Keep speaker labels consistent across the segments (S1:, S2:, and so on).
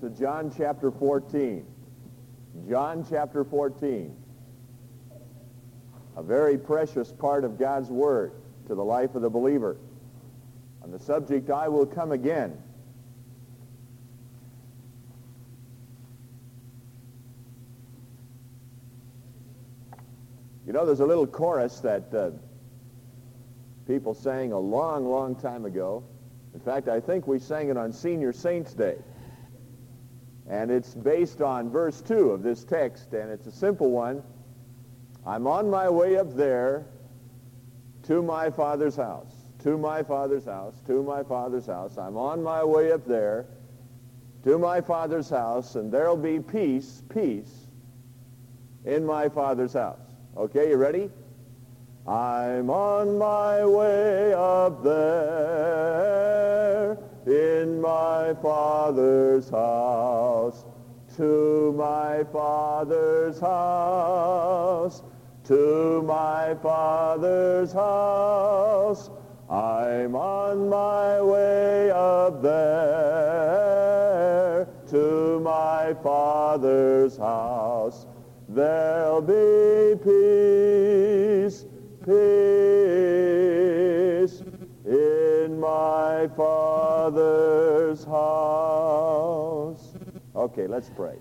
S1: to John chapter 14. John chapter 14. A very precious part of God's Word to the life of the believer. On the subject, I will come again. You know, there's a little chorus that uh, people sang a long, long time ago. In fact, I think we sang it on Senior Saints Day. And it's based on verse 2 of this text, and it's a simple one. I'm on my way up there to my father's house, to my father's house, to my father's house. I'm on my way up there to my father's house, and there'll be peace, peace in my father's house. Okay, you ready? I'm on my way up there in my Father's house, to my Father's house, to my Father's house. I'm on my way up there to my Father's house. There'll be peace, peace my Father's house. Okay, let's pray.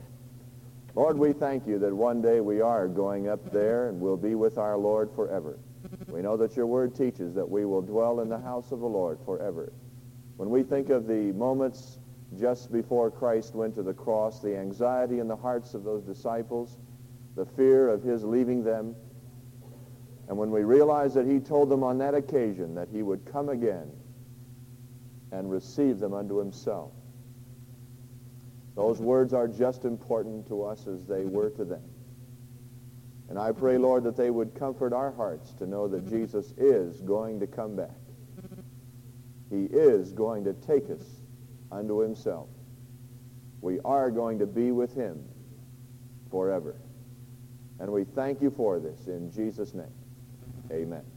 S1: Lord, we thank you that one day we are going up there and we'll be with our Lord forever. We know that your word teaches that we will dwell in the house of the Lord forever. When we think of the moments just before Christ went to the cross, the anxiety in the hearts of those disciples, the fear of his leaving them, and when we realize that he told them on that occasion that he would come again and receive them unto himself, those words are just important to us as they were to them. And I pray, Lord, that they would comfort our hearts to know that Jesus is going to come back. He is going to take us unto himself. We are going to be with him forever. And we thank you for this in Jesus' name. Amen.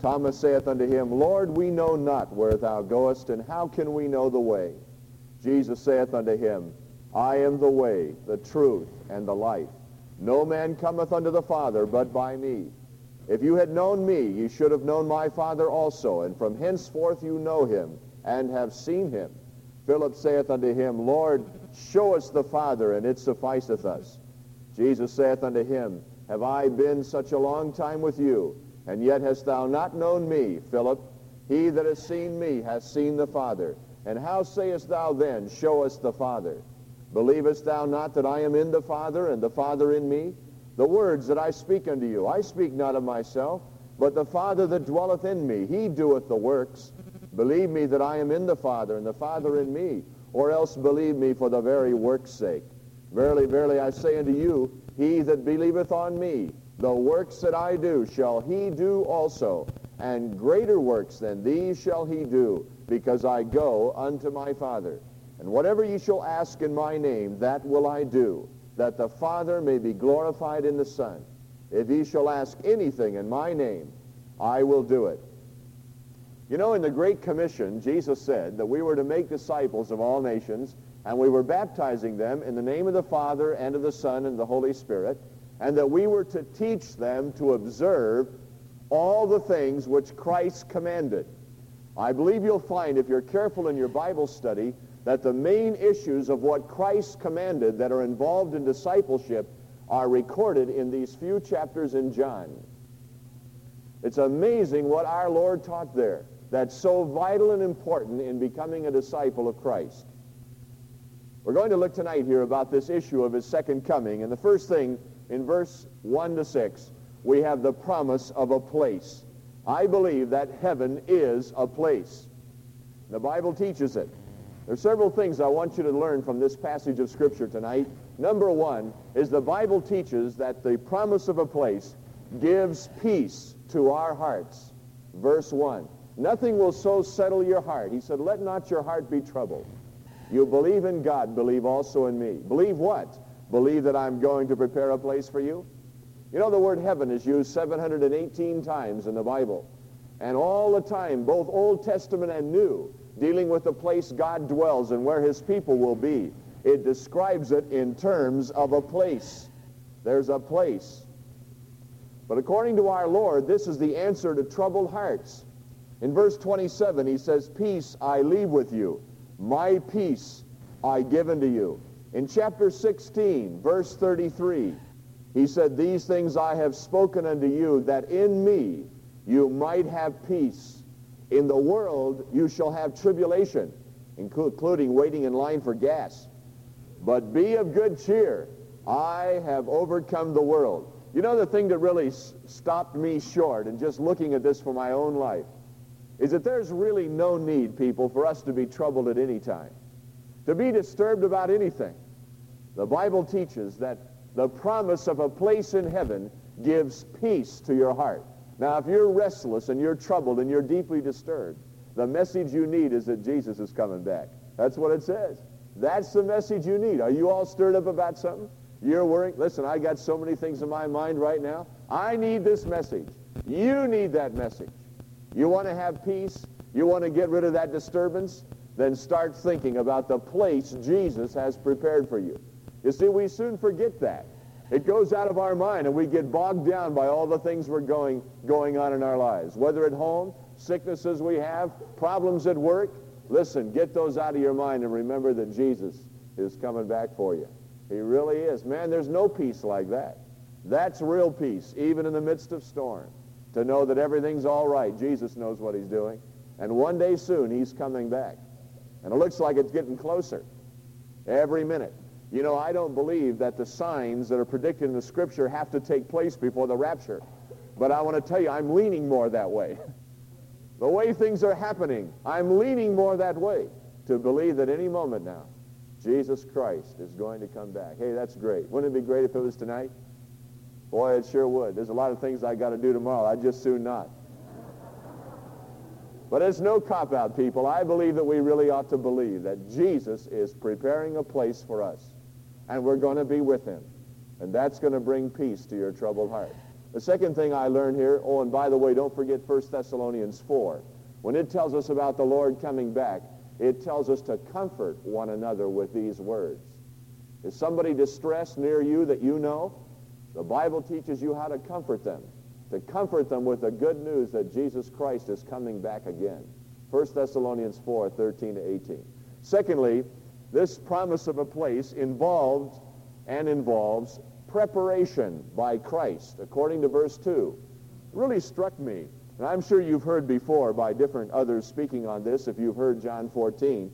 S1: Thomas saith unto him, Lord, we know not where thou goest, and how can we know the way? Jesus saith unto him, I am the way, the truth, and the life. No man cometh unto the Father but by me. If you had known me, ye should have known my Father also, and from henceforth you know him, and have seen him. Philip saith unto him, Lord, show us the Father, and it sufficeth us. Jesus saith unto him, Have I been such a long time with you, and yet hast thou not known me, Philip? He that has seen me hath seen the Father. And how sayest thou then, Show us the Father? Believest thou not that I am in the Father, and the Father in me? The words that I speak unto you, I speak not of myself, but the Father that dwelleth in me, he doeth the works. Believe me that I am in the Father, and the Father in me, or else believe me for the very work's sake. Verily, verily, I say unto you, he that believeth on me, the works that I do shall he do also, and greater works than these shall he do, because I go unto my Father. And whatever ye shall ask in my name, that will I do, that the Father may be glorified in the Son. If ye shall ask anything in my name, I will do it. You know, in the Great Commission, Jesus said that we were to make disciples of all nations, and we were baptizing them in the name of the Father, and of the Son, and the Holy Spirit, and that we were to teach them to observe all the things which Christ commanded. I believe you'll find, if you're careful in your Bible study, that the main issues of what Christ commanded that are involved in discipleship are recorded in these few chapters in John. It's amazing what our Lord taught there that's so vital and important in becoming a disciple of Christ. We're going to look tonight here about this issue of his second coming. And the first thing, in verse 1 to 6, we have the promise of a place. I believe that heaven is a place. The Bible teaches it. There are several things I want you to learn from this passage of Scripture tonight. Number one is the Bible teaches that the promise of a place gives peace to our hearts. Verse 1. Nothing will so settle your heart. He said, let not your heart be troubled. You believe in God, believe also in me. Believe what? Believe that I'm going to prepare a place for you? You know, the word heaven is used 718 times in the Bible. And all the time, both Old Testament and New, dealing with the place God dwells and where his people will be. It describes it in terms of a place. There's a place. But according to our Lord, this is the answer to troubled hearts. In verse 27, he says, Peace I leave with you. My peace I give unto you. In chapter 16, verse 33, he said, These things I have spoken unto you, that in me you might have peace. In the world you shall have tribulation, including waiting in line for gas. But be of good cheer. I have overcome the world. You know the thing that really stopped me short in just looking at this for my own life is that there's really no need, people, for us to be troubled at any time, to be disturbed about anything. The Bible teaches that the promise of a place in heaven gives peace to your heart. Now, if you're restless and you're troubled and you're deeply disturbed, the message you need is that Jesus is coming back. That's what it says. That's the message you need. Are you all stirred up about something? You're worrying? Listen, I got so many things in my mind right now. I need this message. You need that message. You want to have peace? You want to get rid of that disturbance? Then start thinking about the place Jesus has prepared for you. You see, we soon forget that. It goes out of our mind and we get bogged down by all the things we're going, going on in our lives. Whether at home, sicknesses we have, problems at work. Listen, get those out of your mind and remember that Jesus is coming back for you. He really is. Man, there's no peace like that. That's real peace, even in the midst of storm. To know that everything's all right. Jesus knows what he's doing. And one day soon, he's coming back. And it looks like it's getting closer every minute. You know, I don't believe that the signs that are predicted in the Scripture have to take place before the rapture. But I want to tell you, I'm leaning more that way. the way things are happening, I'm leaning more that way to believe that any moment now, Jesus Christ is going to come back. Hey, that's great. Wouldn't it be great if it was tonight? Boy, it sure would. There's a lot of things I got to do tomorrow. I'd just soon not. But it's no cop-out, people. I believe that we really ought to believe that Jesus is preparing a place for us and we're going to be with him. And that's going to bring peace to your troubled heart. The second thing I learned here, oh, and by the way, don't forget 1 Thessalonians 4. When it tells us about the Lord coming back, it tells us to comfort one another with these words. Is somebody distressed near you that you know? The Bible teaches you how to comfort them, to comfort them with the good news that Jesus Christ is coming back again. 1 Thessalonians 4, 13 to 18. Secondly, this promise of a place involved and involves preparation by Christ, according to verse 2. It really struck me, and I'm sure you've heard before by different others speaking on this, if you've heard John 14,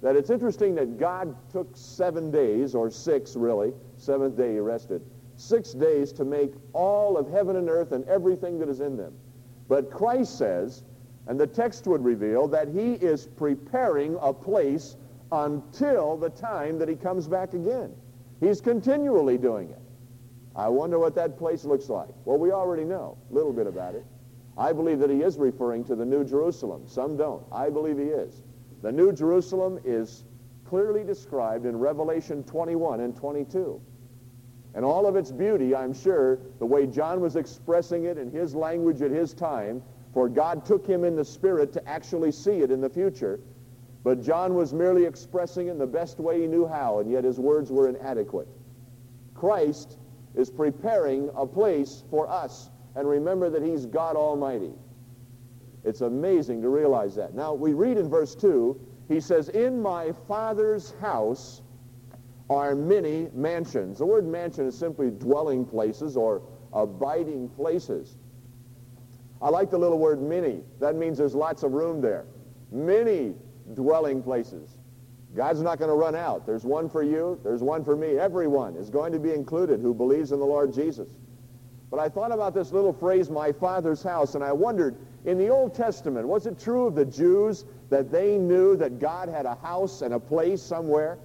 S1: that it's interesting that God took seven days, or six really, seventh day he rested, six days to make all of heaven and earth and everything that is in them. But Christ says, and the text would reveal, that he is preparing a place until the time that he comes back again. He's continually doing it. I wonder what that place looks like. Well, we already know a little bit about it. I believe that he is referring to the New Jerusalem. Some don't. I believe he is. The New Jerusalem is clearly described in Revelation 21 and 22. And all of its beauty, I'm sure, the way John was expressing it in his language at his time, for God took him in the spirit to actually see it in the future, but John was merely expressing it in the best way he knew how, and yet his words were inadequate. Christ is preparing a place for us, and remember that he's God Almighty. It's amazing to realize that. Now, we read in verse 2, he says, In my Father's house are many mansions. The word mansion is simply dwelling places or abiding places. I like the little word many. That means there's lots of room there. Many dwelling places. God's not going to run out. There's one for you. There's one for me. Everyone is going to be included who believes in the Lord Jesus. But I thought about this little phrase, my father's house, and I wondered, in the Old Testament, was it true of the Jews that they knew that God had a house and a place somewhere?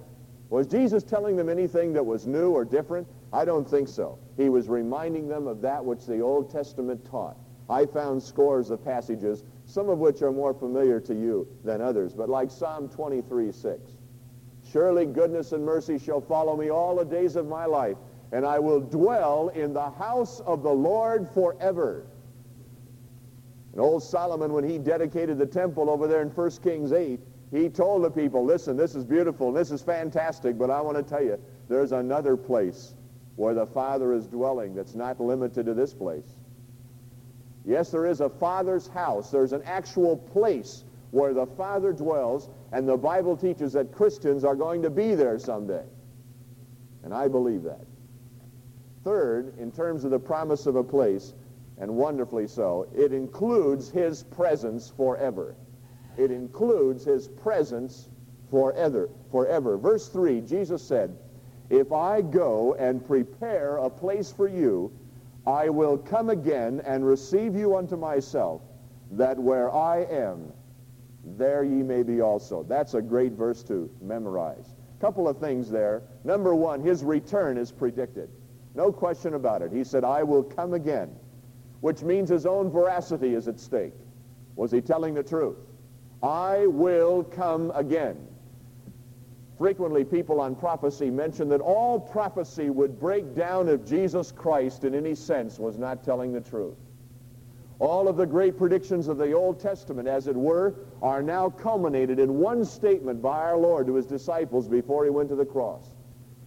S1: Was Jesus telling them anything that was new or different? I don't think so. He was reminding them of that which the Old Testament taught. I found scores of passages, some of which are more familiar to you than others, but like Psalm 23, 6. Surely goodness and mercy shall follow me all the days of my life, and I will dwell in the house of the Lord forever. And old Solomon, when he dedicated the temple over there in 1 Kings 8, he told the people, listen, this is beautiful, this is fantastic, but I want to tell you, there's another place where the Father is dwelling that's not limited to this place. Yes, there is a Father's house. There's an actual place where the Father dwells, and the Bible teaches that Christians are going to be there someday. And I believe that. Third, in terms of the promise of a place, and wonderfully so, it includes his presence forever. It includes his presence forever. Forever. Verse 3, Jesus said, If I go and prepare a place for you, I will come again and receive you unto myself, that where I am, there ye may be also. That's a great verse to memorize. Couple of things there. Number one, his return is predicted. No question about it. He said, I will come again, which means his own veracity is at stake. Was he telling the truth? I will come again. Frequently, people on prophecy mention that all prophecy would break down if Jesus Christ, in any sense, was not telling the truth. All of the great predictions of the Old Testament, as it were, are now culminated in one statement by our Lord to his disciples before he went to the cross.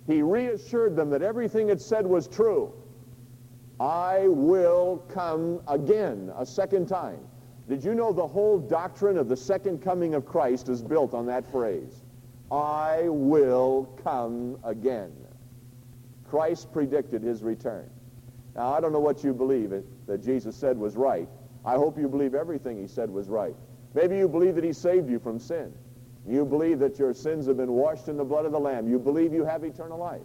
S1: He reassured them that everything it said was true. I will come again, a second time. Did you know the whole doctrine of the second coming of Christ is built on that phrase? I will come again. Christ predicted his return. Now, I don't know what you believe it, that Jesus said was right. I hope you believe everything he said was right. Maybe you believe that he saved you from sin. You believe that your sins have been washed in the blood of the Lamb. You believe you have eternal life.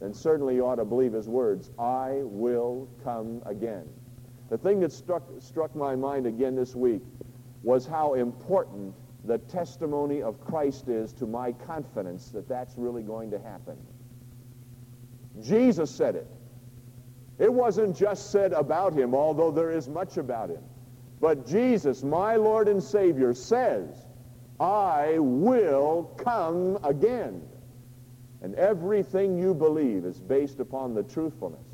S1: Then certainly you ought to believe his words, I will come again. The thing that struck, struck my mind again this week was how important the testimony of Christ is to my confidence that that's really going to happen. Jesus said it. It wasn't just said about him, although there is much about him. But Jesus, my Lord and Savior, says, I will come again. And everything you believe is based upon the truthfulness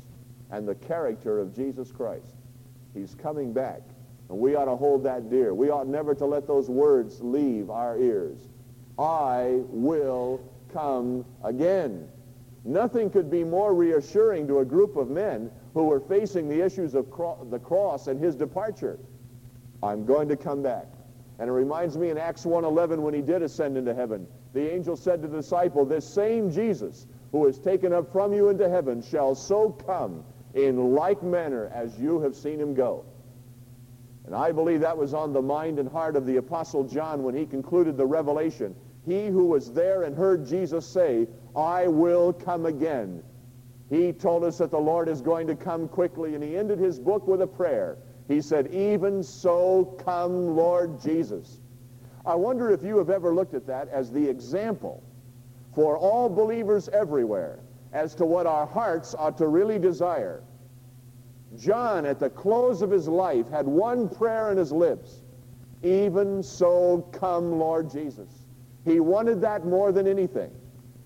S1: and the character of Jesus Christ. He's coming back. And we ought to hold that dear. We ought never to let those words leave our ears. I will come again. Nothing could be more reassuring to a group of men who were facing the issues of cro the cross and his departure. I'm going to come back. And it reminds me in Acts 1.11 when he did ascend into heaven, the angel said to the disciple, this same Jesus who is taken up from you into heaven shall so come in like manner as you have seen him go. And I believe that was on the mind and heart of the Apostle John when he concluded the revelation. He who was there and heard Jesus say, I will come again. He told us that the Lord is going to come quickly, and he ended his book with a prayer. He said, even so come, Lord Jesus. I wonder if you have ever looked at that as the example for all believers everywhere as to what our hearts ought to really desire. John, at the close of his life, had one prayer in his lips. Even so come, Lord Jesus. He wanted that more than anything.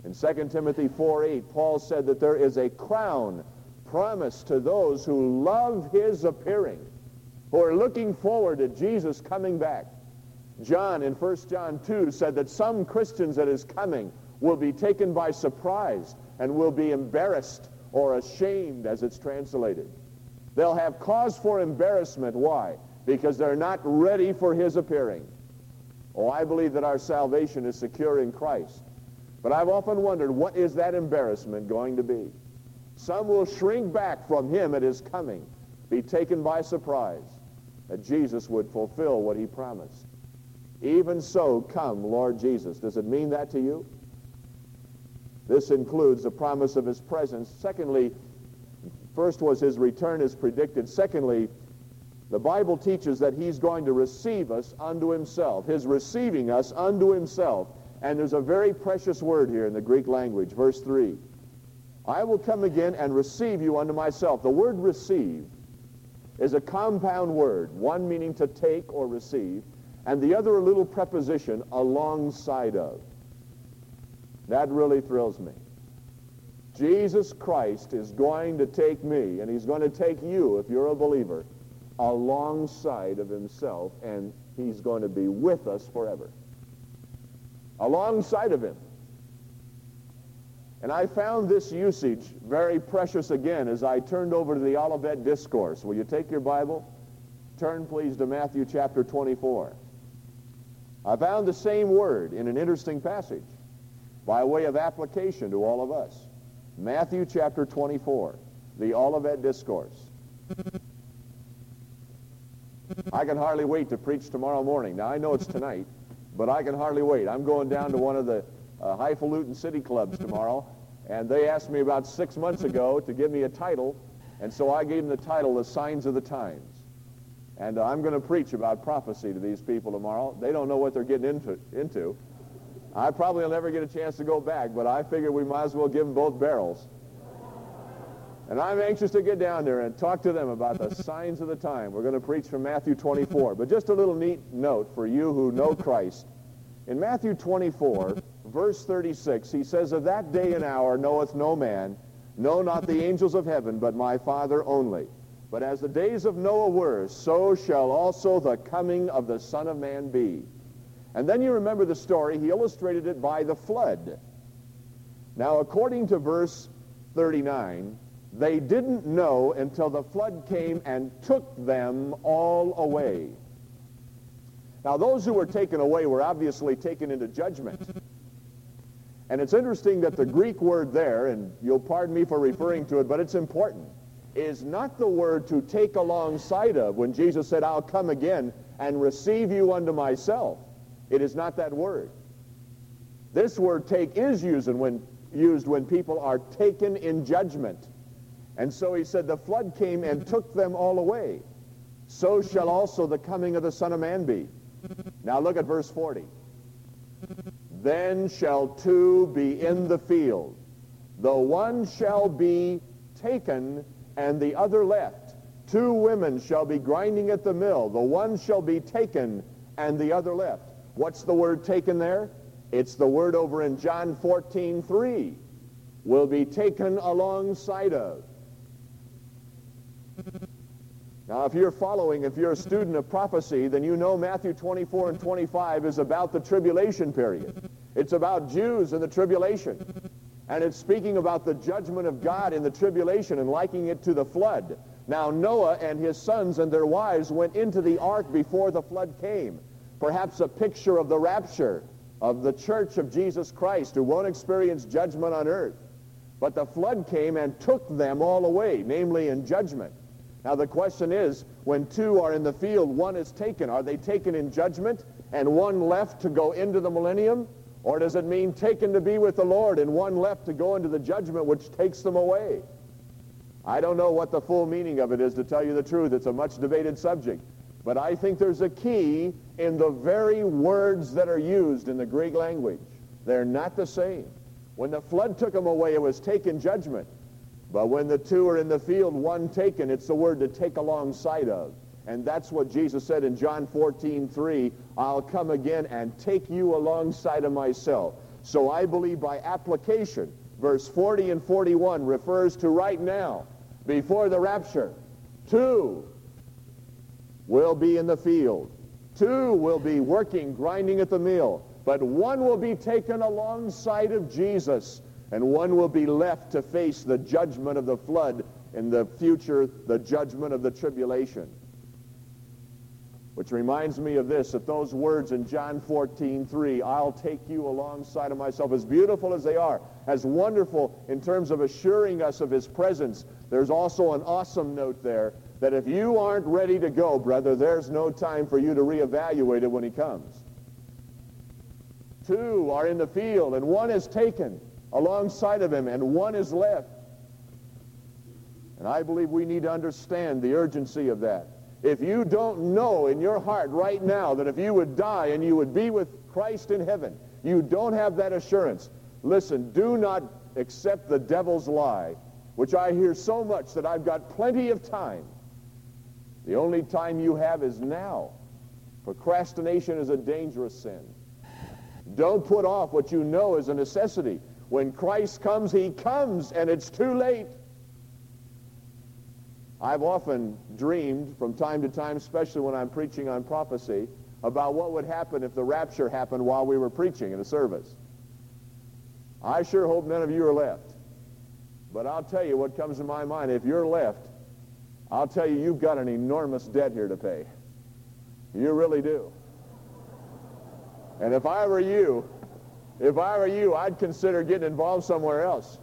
S1: In 2 Timothy 4.8, Paul said that there is a crown promised to those who love his appearing, who are looking forward to Jesus coming back. John in 1 John 2 said that some Christians at his coming will be taken by surprise and will be embarrassed or ashamed as it's translated. They'll have cause for embarrassment. Why? Because they're not ready for his appearing. Oh, I believe that our salvation is secure in Christ. But I've often wondered, what is that embarrassment going to be? Some will shrink back from him at his coming, be taken by surprise, that Jesus would fulfill what he promised. Even so, come, Lord Jesus. Does it mean that to you? This includes the promise of his presence. Secondly, first was his return is predicted. Secondly, the Bible teaches that he's going to receive us unto himself. His receiving us unto himself And there's a very precious word here in the Greek language, verse 3. I will come again and receive you unto myself. The word receive is a compound word, one meaning to take or receive, and the other a little preposition alongside of. That really thrills me. Jesus Christ is going to take me, and he's going to take you, if you're a believer, alongside of himself, and he's going to be with us forever. Alongside of him. And I found this usage very precious again as I turned over to the Olivet Discourse. Will you take your Bible? Turn, please, to Matthew chapter 24. I found the same word in an interesting passage by way of application to all of us. Matthew chapter 24, the Olivet Discourse. I can hardly wait to preach tomorrow morning. Now, I know it's tonight, but I can hardly wait. I'm going down to one of the uh, highfalutin city clubs tomorrow, and they asked me about six months ago to give me a title, and so I gave them the title, The Signs of the Times. And uh, I'm going to preach about prophecy to these people tomorrow. They don't know what they're getting into. into. I probably will never get a chance to go back, but I figure we might as well give them both barrels. And I'm anxious to get down there and talk to them about the signs of the time. We're going to preach from Matthew 24. But just a little neat note for you who know Christ. In Matthew 24, verse 36, he says, Of that day and hour knoweth no man, no, not the angels of heaven, but my Father only. But as the days of Noah were, so shall also the coming of the Son of Man be. And then you remember the story. He illustrated it by the flood. Now, according to verse 39, they didn't know until the flood came and took them all away. Now, those who were taken away were obviously taken into judgment. And it's interesting that the Greek word there, and you'll pardon me for referring to it, but it's important, is not the word to take alongside of when Jesus said, I'll come again and receive you unto myself. It is not that word. This word take is used when, used when people are taken in judgment. And so he said, the flood came and took them all away. So shall also the coming of the Son of Man be. Now look at verse 40. Then shall two be in the field. The one shall be taken and the other left. Two women shall be grinding at the mill. The one shall be taken and the other left. What's the word taken there? It's the word over in John 14, 3. Will be taken alongside of. Now, if you're following, if you're a student of prophecy, then you know Matthew 24 and 25 is about the tribulation period. It's about Jews and the tribulation. And it's speaking about the judgment of God in the tribulation and likening it to the flood. Now, Noah and his sons and their wives went into the ark before the flood came perhaps a picture of the rapture of the church of Jesus Christ who won't experience judgment on earth. But the flood came and took them all away, namely in judgment. Now the question is, when two are in the field, one is taken. Are they taken in judgment and one left to go into the millennium? Or does it mean taken to be with the Lord and one left to go into the judgment which takes them away? I don't know what the full meaning of it is, to tell you the truth. It's a much debated subject. But I think there's a key in the very words that are used in the Greek language. They're not the same. When the flood took them away, it was taken judgment. But when the two are in the field, one taken, it's the word to take alongside of. And that's what Jesus said in John 14, 3, I'll come again and take you alongside of myself. So I believe by application, verse 40 and 41 refers to right now, before the rapture. Two, will be in the field. Two will be working, grinding at the mill. But one will be taken alongside of Jesus, and one will be left to face the judgment of the flood in the future, the judgment of the tribulation. Which reminds me of this, that those words in John 14, 3, I'll take you alongside of myself, as beautiful as they are, as wonderful in terms of assuring us of his presence, there's also an awesome note there that if you aren't ready to go, brother, there's no time for you to reevaluate it when he comes. Two are in the field, and one is taken alongside of him, and one is left. And I believe we need to understand the urgency of that. If you don't know in your heart right now that if you would die and you would be with Christ in heaven, you don't have that assurance, listen, do not accept the devil's lie, which I hear so much that I've got plenty of time. The only time you have is now. Procrastination is a dangerous sin. Don't put off what you know is a necessity. When Christ comes, he comes, and it's too late. I've often dreamed from time to time, especially when I'm preaching on prophecy, about what would happen if the rapture happened while we were preaching in a service. I sure hope none of you are left. But I'll tell you what comes to my mind. If you're left, I'll tell you, you've got an enormous debt here to pay. You really do. And if I were you, if I were you, I'd consider getting involved somewhere else.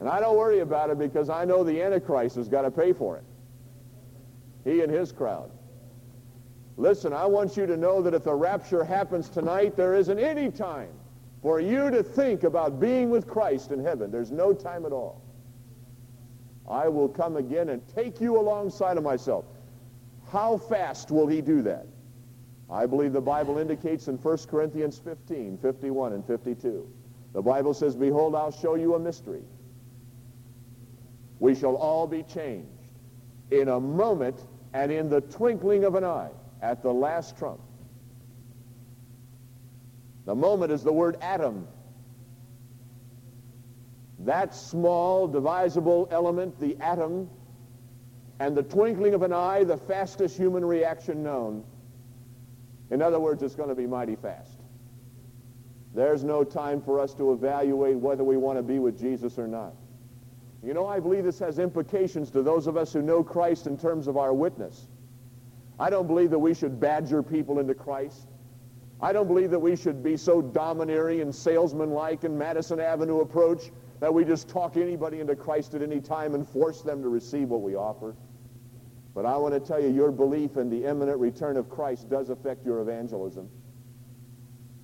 S1: And I don't worry about it because I know the Antichrist has got to pay for it. He and his crowd. Listen, I want you to know that if the rapture happens tonight, there isn't any time for you to think about being with Christ in heaven. There's no time at all. I will come again and take you alongside of myself. How fast will he do that? I believe the Bible indicates in 1 Corinthians 15, 51 and 52. The Bible says, Behold, I'll show you a mystery. We shall all be changed in a moment and in the twinkling of an eye at the last trump. The moment is the word atom. That small divisible element, the atom, and the twinkling of an eye, the fastest human reaction known. In other words, it's going to be mighty fast. There's no time for us to evaluate whether we want to be with Jesus or not. You know, I believe this has implications to those of us who know Christ in terms of our witness. I don't believe that we should badger people into Christ. I don't believe that we should be so domineering and salesman-like in Madison Avenue approach that we just talk anybody into Christ at any time and force them to receive what we offer. But I want to tell you, your belief in the imminent return of Christ does affect your evangelism.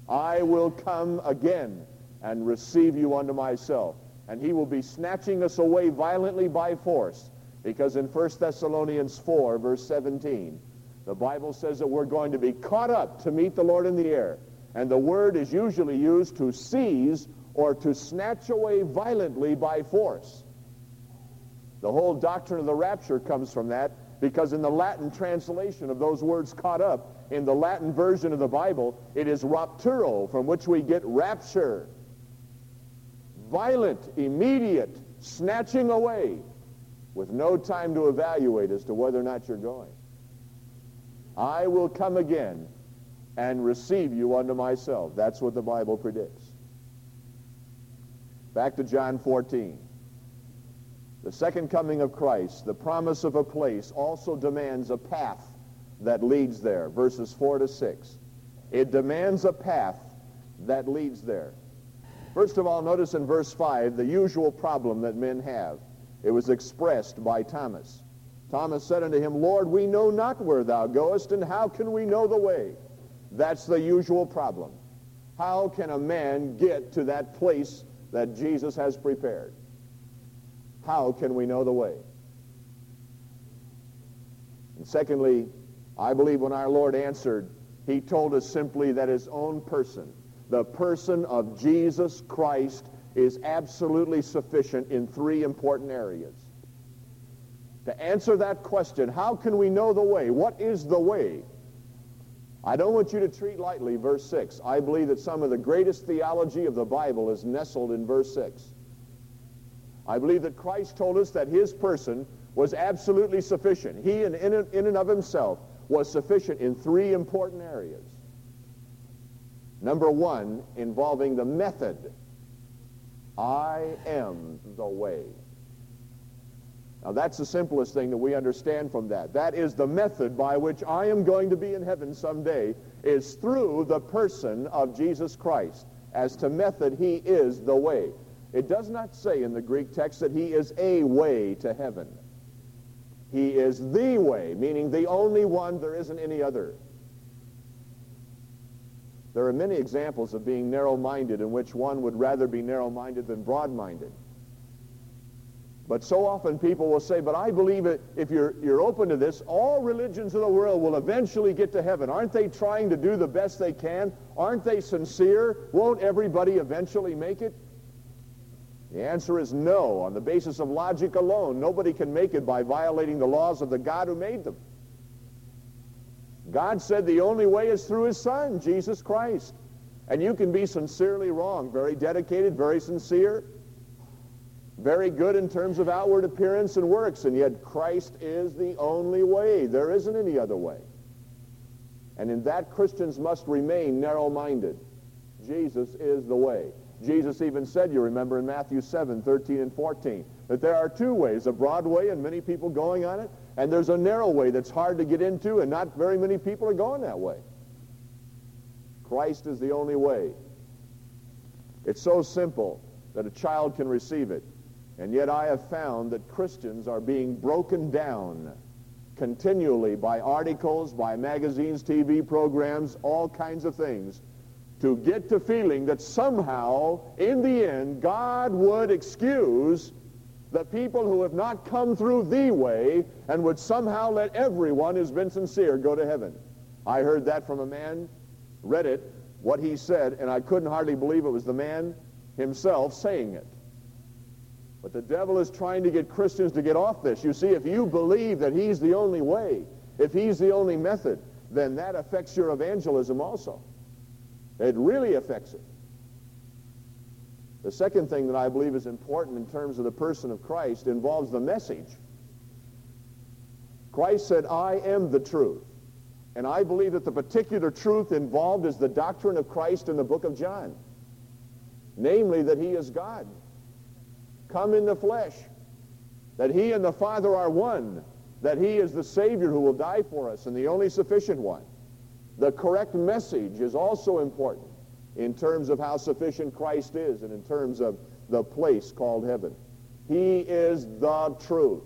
S1: I will come again and receive you unto myself and he will be snatching us away violently by force. Because in 1 Thessalonians 4, verse 17, the Bible says that we're going to be caught up to meet the Lord in the air. And the word is usually used to seize or to snatch away violently by force. The whole doctrine of the rapture comes from that because in the Latin translation of those words caught up, in the Latin version of the Bible, it is rapturo, from which we get rapture violent, immediate snatching away with no time to evaluate as to whether or not you're going. I will come again and receive you unto myself. That's what the Bible predicts. Back to John 14. The second coming of Christ, the promise of a place, also demands a path that leads there. Verses 4 to 6. It demands a path that leads there. First of all, notice in verse 5 the usual problem that men have. It was expressed by Thomas. Thomas said unto him, Lord, we know not where thou goest, and how can we know the way? That's the usual problem. How can a man get to that place that Jesus has prepared? How can we know the way? And secondly, I believe when our Lord answered, he told us simply that his own person the person of Jesus Christ is absolutely sufficient in three important areas. To answer that question, how can we know the way? What is the way? I don't want you to treat lightly verse 6. I believe that some of the greatest theology of the Bible is nestled in verse 6. I believe that Christ told us that his person was absolutely sufficient. He, in, in and of himself, was sufficient in three important areas. Number one, involving the method. I am the way. Now that's the simplest thing that we understand from that. That is the method by which I am going to be in heaven someday is through the person of Jesus Christ. As to method, he is the way. It does not say in the Greek text that he is a way to heaven. He is the way, meaning the only one, there isn't any other. There are many examples of being narrow-minded in which one would rather be narrow-minded than broad-minded. But so often people will say, but I believe it, if you're, you're open to this, all religions of the world will eventually get to heaven. Aren't they trying to do the best they can? Aren't they sincere? Won't everybody eventually make it? The answer is no. On the basis of logic alone, nobody can make it by violating the laws of the God who made them. God said the only way is through his son, Jesus Christ. And you can be sincerely wrong, very dedicated, very sincere, very good in terms of outward appearance and works, and yet Christ is the only way. There isn't any other way. And in that, Christians must remain narrow-minded. Jesus is the way. Jesus even said, you remember in Matthew 7, 13 and 14, that there are two ways, a broad way and many people going on it, and there's a narrow way that's hard to get into and not very many people are going that way. Christ is the only way. It's so simple that a child can receive it. And yet I have found that Christians are being broken down continually by articles, by magazines, TV programs, all kinds of things, to get to feeling that somehow, in the end, God would excuse the people who have not come through the way and would somehow let everyone who's been sincere go to heaven. I heard that from a man, read it, what he said, and I couldn't hardly believe it was the man himself saying it. But the devil is trying to get Christians to get off this. You see, if you believe that he's the only way, if he's the only method, then that affects your evangelism also. It really affects it. The second thing that I believe is important in terms of the person of Christ involves the message. Christ said, I am the truth. And I believe that the particular truth involved is the doctrine of Christ in the book of John. Namely, that he is God come in the flesh, that he and the Father are one, that he is the Savior who will die for us and the only sufficient one. The correct message is also important in terms of how sufficient Christ is and in terms of the place called heaven. He is the truth.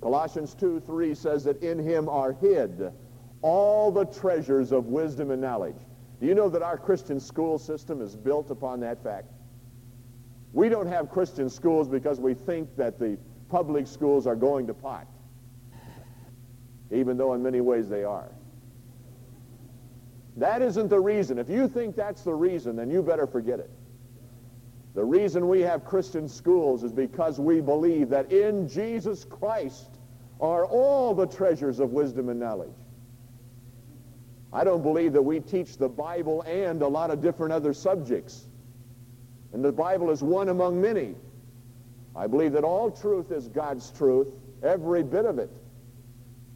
S1: Colossians 2, 3 says that in him are hid all the treasures of wisdom and knowledge. Do you know that our Christian school system is built upon that fact? We don't have Christian schools because we think that the public schools are going to pot, even though in many ways they are. That isn't the reason. If you think that's the reason, then you better forget it. The reason we have Christian schools is because we believe that in Jesus Christ are all the treasures of wisdom and knowledge. I don't believe that we teach the Bible and a lot of different other subjects. And the Bible is one among many. I believe that all truth is God's truth, every bit of it.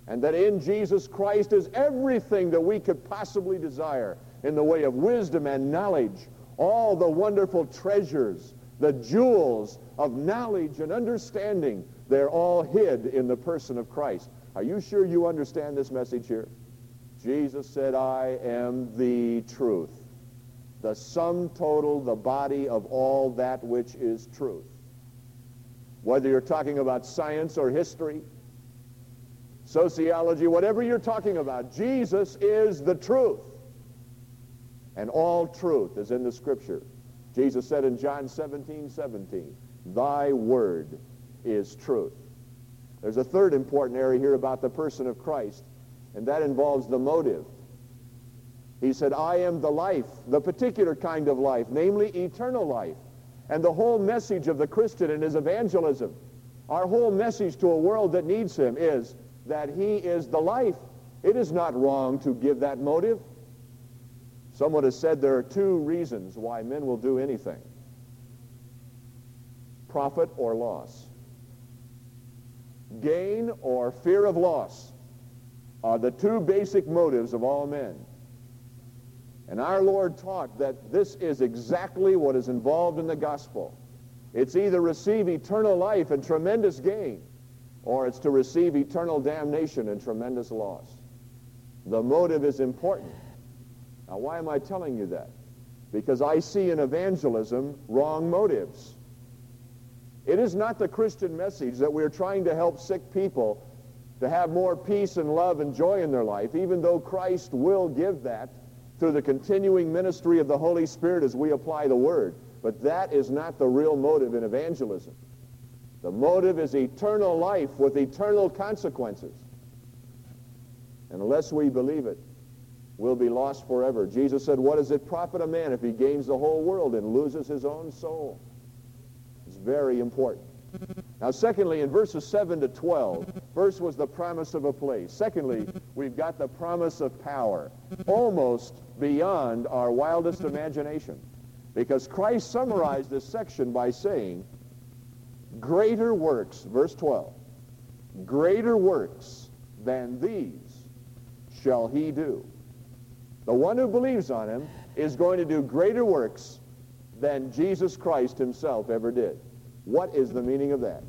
S1: And that in Jesus Christ is everything that we could possibly desire in the way of wisdom and knowledge, all the wonderful treasures, the jewels of knowledge and understanding, they're all hid in the person of Christ. Are you sure you understand this message here? Jesus said, I am the truth the sum total, the body of all that which is truth. Whether you're talking about science or history, sociology, whatever you're talking about, Jesus is the truth. And all truth is in the scripture. Jesus said in John 17, 17, thy word is truth. There's a third important area here about the person of Christ, and that involves the motive. He said, I am the life, the particular kind of life, namely eternal life. And the whole message of the Christian and his evangelism, our whole message to a world that needs him is that he is the life. It is not wrong to give that motive. Someone has said there are two reasons why men will do anything. Profit or loss. Gain or fear of loss are the two basic motives of all men. And our Lord taught that this is exactly what is involved in the gospel. It's either receive eternal life and tremendous gain, or it's to receive eternal damnation and tremendous loss. The motive is important. Now, why am I telling you that? Because I see in evangelism wrong motives. It is not the Christian message that we're trying to help sick people to have more peace and love and joy in their life, even though Christ will give that through the continuing ministry of the Holy Spirit as we apply the Word. But that is not the real motive in evangelism. The motive is eternal life with eternal consequences. And unless we believe it, we'll be lost forever. Jesus said, what does it profit a man if he gains the whole world and loses his own soul? It's very important. Now, secondly, in verses 7 to 12, first was the promise of a place. Secondly, we've got the promise of power, almost beyond our wildest imagination. Because Christ summarized this section by saying, greater works, verse 12, greater works than these shall he do. The one who believes on him is going to do greater works than Jesus Christ himself ever did. What is the meaning of that?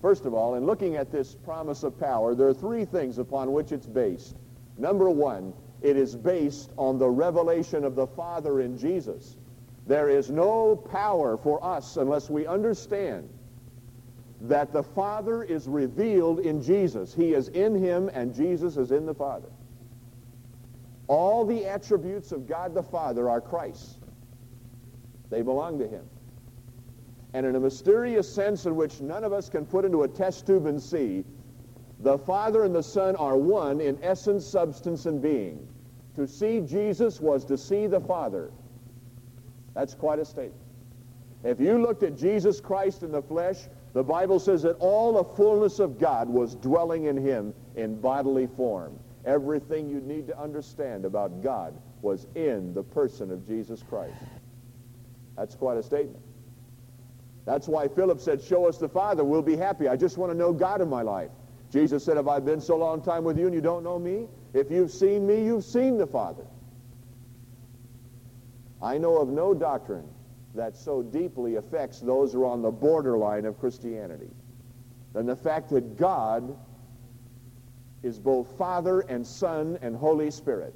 S1: First of all, in looking at this promise of power, there are three things upon which it's based. Number one, it is based on the revelation of the Father in Jesus. There is no power for us unless we understand that the Father is revealed in Jesus. He is in him and Jesus is in the Father. All the attributes of God the Father are Christ. They belong to him. And in a mysterious sense in which none of us can put into a test tube and see, the Father and the Son are one in essence, substance, and being. To see Jesus was to see the Father. That's quite a statement. If you looked at Jesus Christ in the flesh, the Bible says that all the fullness of God was dwelling in him in bodily form. Everything you need to understand about God was in the person of Jesus Christ. That's quite a statement. That's why Philip said, show us the Father, we'll be happy. I just want to know God in my life. Jesus said, have I been so long time with you and you don't know me? If you've seen me, you've seen the Father. I know of no doctrine that so deeply affects those who are on the borderline of Christianity than the fact that God is both Father and Son and Holy Spirit.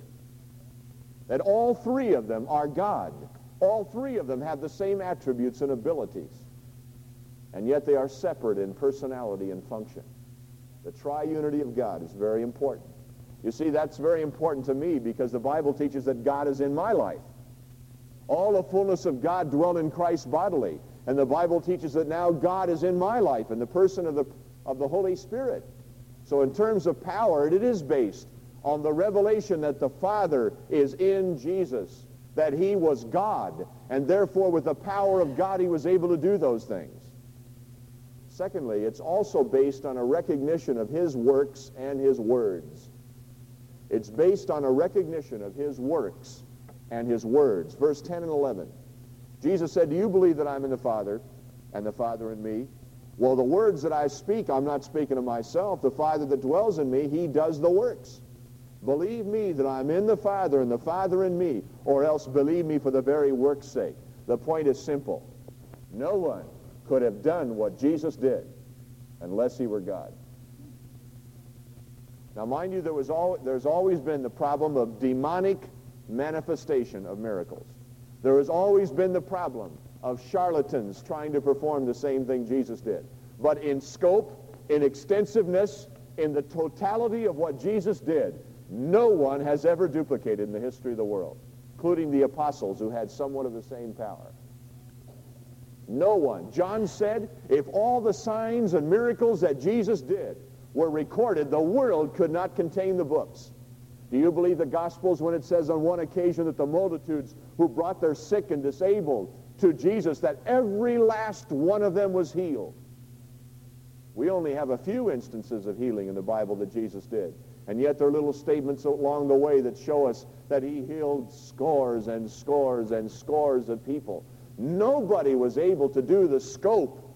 S1: That all three of them are God. All three of them have the same attributes and abilities. And yet they are separate in personality and function. The triunity of God is very important. You see, that's very important to me because the Bible teaches that God is in my life. All the fullness of God dwelt in Christ bodily. And the Bible teaches that now God is in my life in the person of the, of the Holy Spirit. So in terms of power, it is based on the revelation that the Father is in Jesus, that he was God, and therefore with the power of God he was able to do those things. Secondly, it's also based on a recognition of his works and his words. It's based on a recognition of his works and his words. Verse 10 and 11. Jesus said, do you believe that I'm in the Father and the Father in me? Well, the words that I speak, I'm not speaking of myself. The Father that dwells in me, he does the works. Believe me that I'm in the Father and the Father in me, or else believe me for the very work's sake. The point is simple. No one could have done what Jesus did unless he were God. Now, mind you, there was al there's always been the problem of demonic manifestation of miracles. There has always been the problem of charlatans trying to perform the same thing Jesus did. But in scope, in extensiveness, in the totality of what Jesus did, no one has ever duplicated in the history of the world, including the apostles who had somewhat of the same power. No one. John said, if all the signs and miracles that Jesus did were recorded, the world could not contain the books. Do you believe the Gospels when it says on one occasion that the multitudes who brought their sick and disabled to Jesus, that every last one of them was healed? We only have a few instances of healing in the Bible that Jesus did. And yet there are little statements along the way that show us that he healed scores and scores and scores of people. Nobody was able to do the scope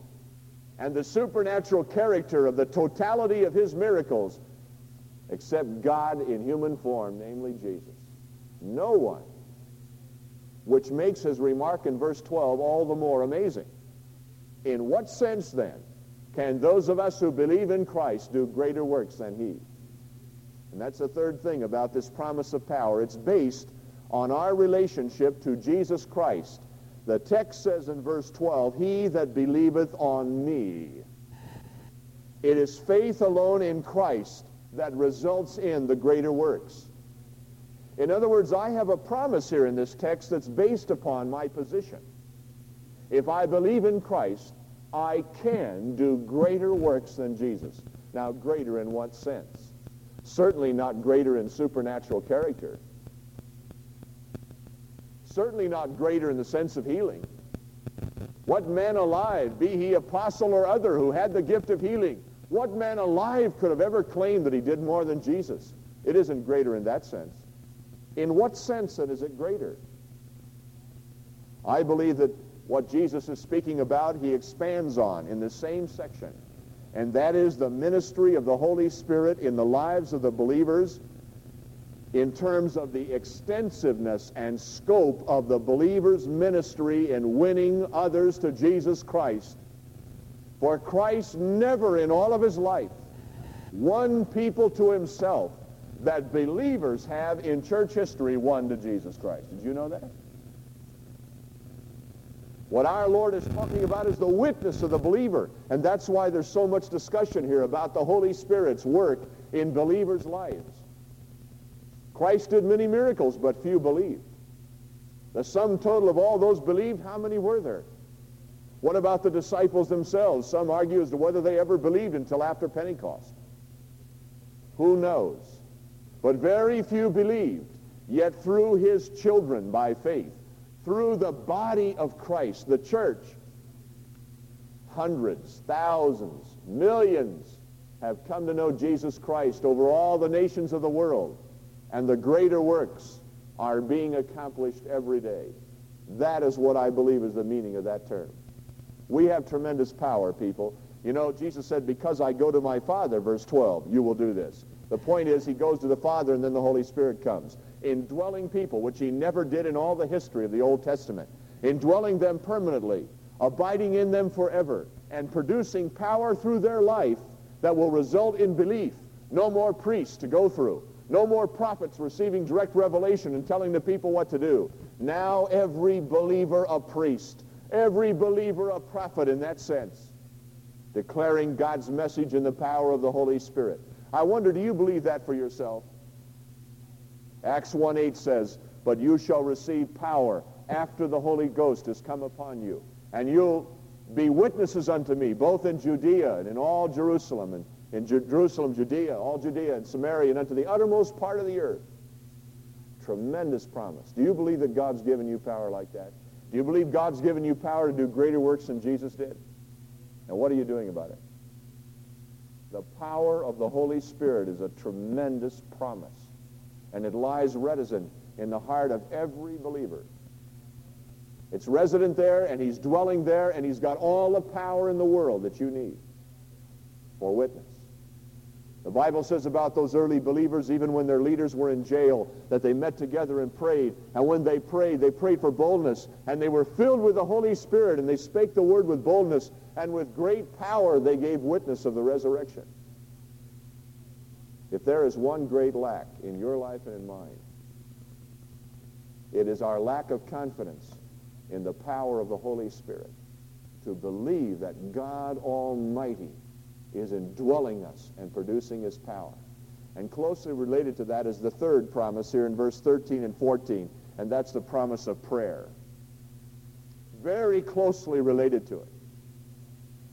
S1: and the supernatural character of the totality of his miracles except God in human form, namely Jesus. No one. Which makes his remark in verse 12 all the more amazing. In what sense, then, can those of us who believe in Christ do greater works than he? And that's the third thing about this promise of power. It's based on our relationship to Jesus Christ. The text says in verse 12, He that believeth on me. It is faith alone in Christ that results in the greater works. In other words, I have a promise here in this text that's based upon my position. If I believe in Christ, I can do greater works than Jesus. Now, greater in what sense? Certainly not greater in supernatural character. Certainly not greater in the sense of healing. What man alive, be he apostle or other, who had the gift of healing, what man alive could have ever claimed that he did more than Jesus? It isn't greater in that sense. In what sense then is it greater? I believe that what Jesus is speaking about, he expands on in the same section. And that is the ministry of the Holy Spirit in the lives of the believers in terms of the extensiveness and scope of the believer's ministry in winning others to Jesus Christ. For Christ never in all of his life won people to himself that believers have in church history won to Jesus Christ. Did you know that? What our Lord is talking about is the witness of the believer. And that's why there's so much discussion here about the Holy Spirit's work in believers' lives. Christ did many miracles, but few believed. The sum total of all those believed, how many were there? What about the disciples themselves? Some argue as to whether they ever believed until after Pentecost. Who knows? But very few believed, yet through his children by faith through the body of Christ, the church, hundreds, thousands, millions have come to know Jesus Christ over all the nations of the world, and the greater works are being accomplished every day. That is what I believe is the meaning of that term. We have tremendous power, people. You know, Jesus said, because I go to my Father, verse 12, you will do this. The point is, he goes to the Father, and then the Holy Spirit comes indwelling people, which he never did in all the history of the Old Testament, indwelling them permanently, abiding in them forever, and producing power through their life that will result in belief. No more priests to go through. No more prophets receiving direct revelation and telling the people what to do. Now every believer a priest, every believer a prophet in that sense, declaring God's message in the power of the Holy Spirit. I wonder, do you believe that for yourself? Acts 1.8 says, But you shall receive power after the Holy Ghost has come upon you. And you'll be witnesses unto me, both in Judea and in all Jerusalem, and in Ju Jerusalem, Judea, all Judea and Samaria, and unto the uttermost part of the earth. Tremendous promise. Do you believe that God's given you power like that? Do you believe God's given you power to do greater works than Jesus did? And what are you doing about it? The power of the Holy Spirit is a tremendous promise and it lies resident in the heart of every believer. It's resident there, and he's dwelling there, and he's got all the power in the world that you need for witness. The Bible says about those early believers, even when their leaders were in jail, that they met together and prayed. And when they prayed, they prayed for boldness. And they were filled with the Holy Spirit, and they spake the word with boldness. And with great power, they gave witness of the resurrection. If there is one great lack in your life and in mine, it is our lack of confidence in the power of the Holy Spirit to believe that God Almighty is indwelling us and producing his power. And closely related to that is the third promise here in verse 13 and 14, and that's the promise of prayer. Very closely related to it.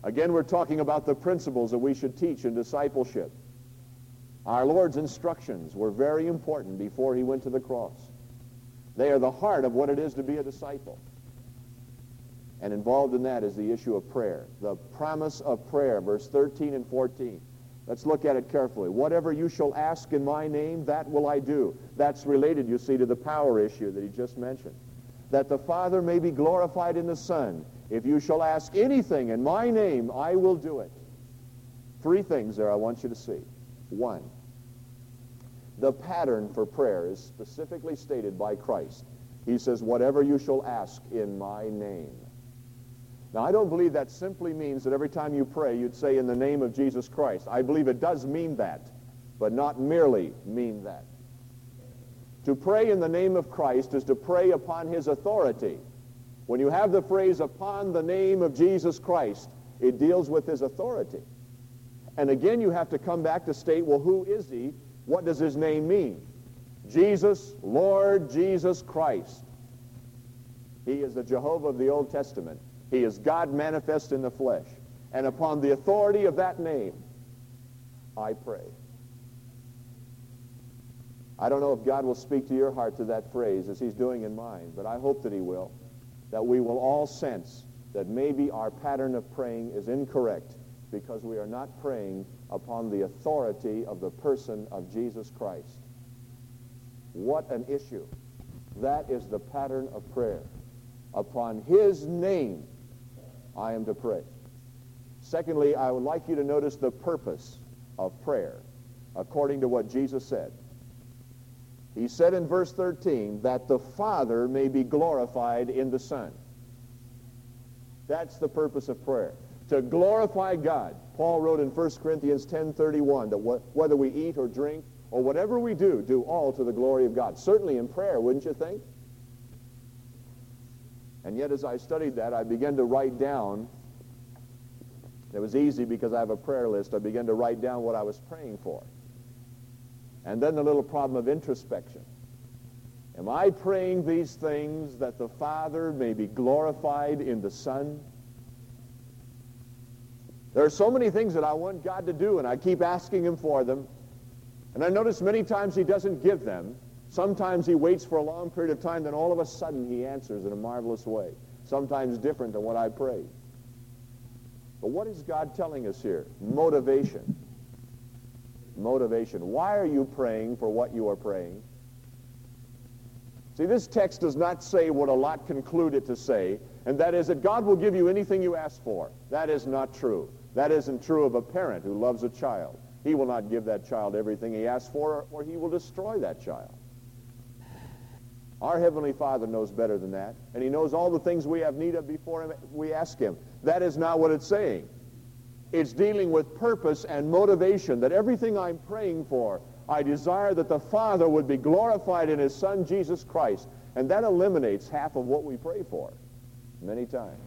S1: Again, we're talking about the principles that we should teach in discipleship. Our Lord's instructions were very important before he went to the cross. They are the heart of what it is to be a disciple. And involved in that is the issue of prayer. The promise of prayer, verse 13 and 14. Let's look at it carefully. Whatever you shall ask in my name, that will I do. That's related, you see, to the power issue that he just mentioned. That the Father may be glorified in the Son. If you shall ask anything in my name, I will do it. Three things there I want you to see. One, the pattern for prayer is specifically stated by Christ. He says, whatever you shall ask in my name. Now, I don't believe that simply means that every time you pray, you'd say in the name of Jesus Christ. I believe it does mean that, but not merely mean that. To pray in the name of Christ is to pray upon his authority. When you have the phrase upon the name of Jesus Christ, it deals with his authority. And again, you have to come back to state, well, who is he? What does his name mean? Jesus, Lord Jesus Christ. He is the Jehovah of the Old Testament. He is God manifest in the flesh. And upon the authority of that name, I pray. I don't know if God will speak to your heart to that phrase as he's doing in mine, but I hope that he will, that we will all sense that maybe our pattern of praying is incorrect because we are not praying upon the authority of the person of Jesus Christ. What an issue. That is the pattern of prayer. Upon his name, I am to pray. Secondly, I would like you to notice the purpose of prayer according to what Jesus said. He said in verse 13 that the Father may be glorified in the Son. That's the purpose of prayer, to glorify God. Paul wrote in 1 Corinthians 10.31 that whether we eat or drink or whatever we do, do all to the glory of God. Certainly in prayer, wouldn't you think? And yet as I studied that, I began to write down, it was easy because I have a prayer list, I began to write down what I was praying for. And then the little problem of introspection. Am I praying these things that the Father may be glorified in the Son? There are so many things that I want God to do, and I keep asking him for them. And I notice many times he doesn't give them. Sometimes he waits for a long period of time, then all of a sudden he answers in a marvelous way. Sometimes different than what I prayed. But what is God telling us here? Motivation. Motivation. Why are you praying for what you are praying? See, this text does not say what a lot concluded to say, and that is that God will give you anything you ask for. That is not true. That isn't true of a parent who loves a child. He will not give that child everything he asks for, or he will destroy that child. Our Heavenly Father knows better than that, and he knows all the things we have need of before him, we ask him. That is not what it's saying. It's dealing with purpose and motivation, that everything I'm praying for, I desire that the Father would be glorified in his Son, Jesus Christ. And that eliminates half of what we pray for many times.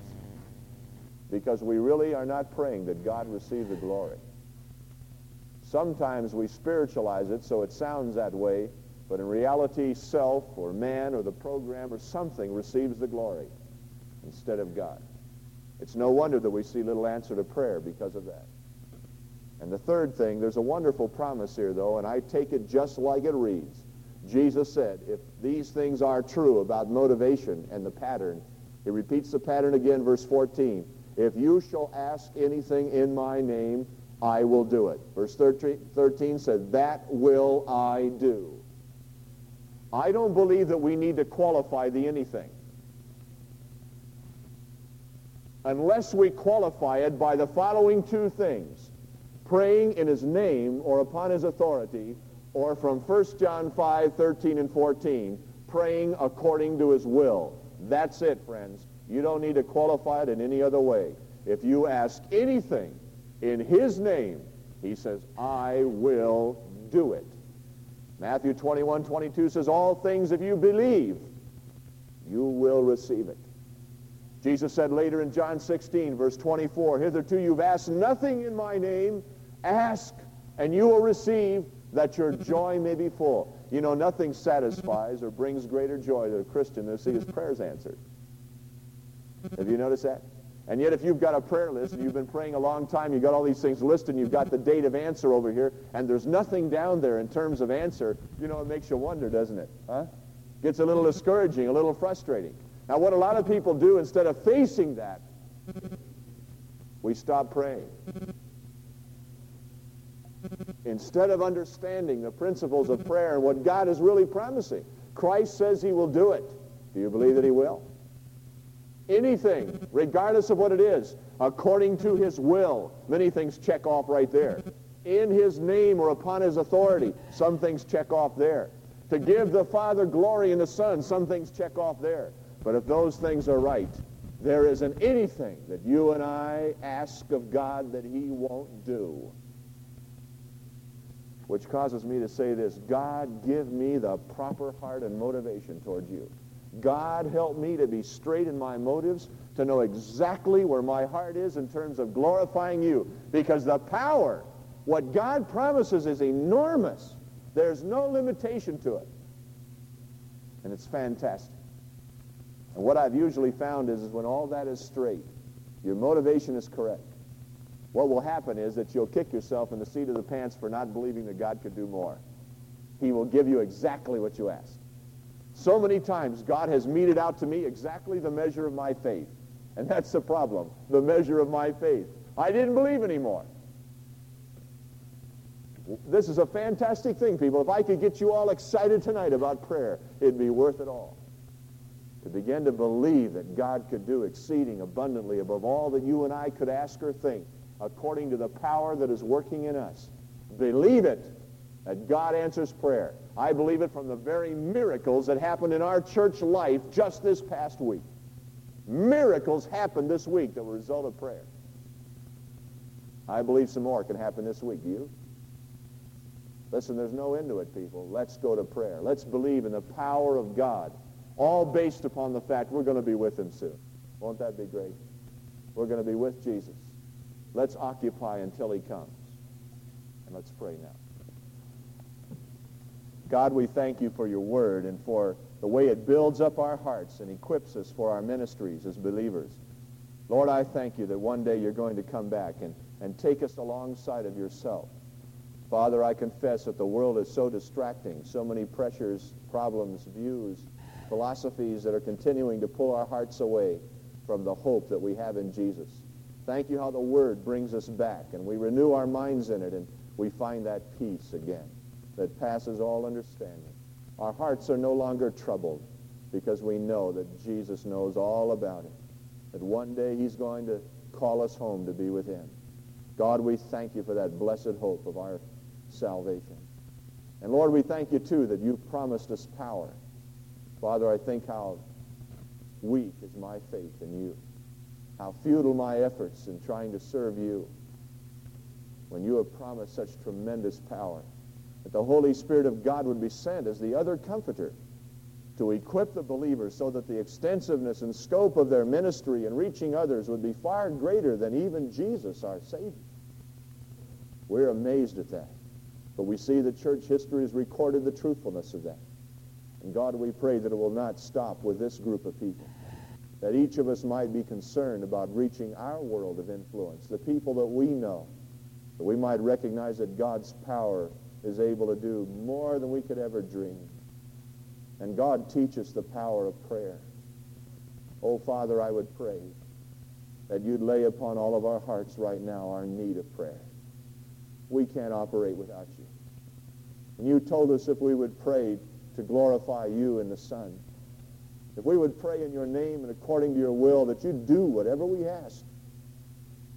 S1: Because we really are not praying that God receive the glory. Sometimes we spiritualize it so it sounds that way, but in reality, self or man or the program or something receives the glory instead of God. It's no wonder that we see little answer to prayer because of that. And the third thing, there's a wonderful promise here, though, and I take it just like it reads. Jesus said, if these things are true about motivation and the pattern, he repeats the pattern again, verse 14. If you shall ask anything in my name, I will do it. Verse 13 said, that will I do. I don't believe that we need to qualify the anything. Unless we qualify it by the following two things. Praying in his name or upon his authority, or from 1 John 5, 13 and 14, praying according to his will. That's it, friends. You don't need to qualify it in any other way. If you ask anything in his name, he says, I will do it. Matthew 21, 22 says, all things if you believe, you will receive it. Jesus said later in John 16, verse 24, Hitherto you've asked nothing in my name. Ask, and you will receive, that your joy may be full. You know, nothing satisfies or brings greater joy to a Christian than to see his prayers answered. Have you noticed that? And yet if you've got a prayer list and you've been praying a long time, you've got all these things listed, and you've got the date of answer over here, and there's nothing down there in terms of answer, you know, it makes you wonder, doesn't it? Huh? Gets a little discouraging, a little frustrating. Now what a lot of people do, instead of facing that, we stop praying. Instead of understanding the principles of prayer and what God is really promising. Christ says he will do it. Do you believe that he will? Anything, regardless of what it is, according to his will. Many things check off right there. In his name or upon his authority, some things check off there. To give the Father glory in the Son, some things check off there. But if those things are right, there isn't anything that you and I ask of God that he won't do. Which causes me to say this, God, give me the proper heart and motivation towards you. God help me to be straight in my motives, to know exactly where my heart is in terms of glorifying you. Because the power, what God promises is enormous. There's no limitation to it. And it's fantastic. And what I've usually found is, is when all that is straight, Your motivation is correct. What will happen is that you'll kick yourself in the seat of the pants for not believing that God could do more. He will give you exactly what you asked. So many times God has meted out to me exactly the measure of my faith. And that's the problem, the measure of my faith. I didn't believe anymore. This is a fantastic thing, people. If I could get you all excited tonight about prayer, it'd be worth it all. To begin to believe that God could do exceeding abundantly above all that you and I could ask or think, according to the power that is working in us. Believe it, that God answers prayer. I believe it from the very miracles that happened in our church life just this past week. Miracles happened this week that were a result of prayer. I believe some more can happen this week. Do you? Listen, there's no end to it, people. Let's go to prayer. Let's believe in the power of God, all based upon the fact we're going to be with him soon. Won't that be great? We're going to be with Jesus. Let's occupy until he comes. And let's pray now. God, we thank you for your word and for the way it builds up our hearts and equips us for our ministries as believers. Lord, I thank you that one day you're going to come back and, and take us alongside of yourself Father, I confess that the world is so distracting, so many pressures, problems, views, philosophies that are continuing to pull our hearts away from the hope that we have in Jesus. Thank you how the Word brings us back, and we renew our minds in it, and we find that peace again that passes all understanding. Our hearts are no longer troubled because we know that Jesus knows all about it, that one day he's going to call us home to be with him. God, we thank you for that blessed hope of our salvation. And Lord, we thank you too that you've promised us power. Father, I think how weak is my faith in you. How futile my efforts in trying to serve you when you have promised such tremendous power. That the Holy Spirit of God would be sent as the other comforter to equip the believers so that the extensiveness and scope of their ministry and reaching others would be far greater than even Jesus, our Savior. We're amazed at that. But we see that church history has recorded the truthfulness of that. And God, we pray that it will not stop with this group of people. That each of us might be concerned about reaching our world of influence, the people that we know. That we might recognize that God's power is able to do more than we could ever dream. And God teach us the power of prayer. Oh, Father, I would pray that you'd lay upon all of our hearts right now our need of prayer. We can't operate without you. And you told us if we would pray to glorify you in the Son, if we would pray in your name and according to your will, that you'd do whatever we ask.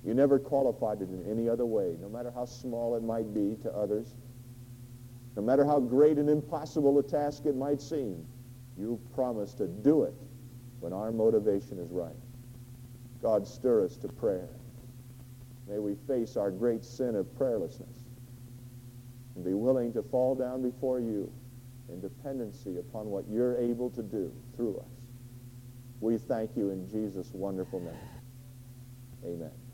S1: You never qualified it in any other way, no matter how small it might be to others, no matter how great and impossible a task it might seem. You promise to do it when our motivation is right. God, stir us to prayer. May we face our great sin of prayerlessness and be willing to fall down before you in dependency upon what you're able to do through us. We thank you in Jesus' wonderful name. Amen.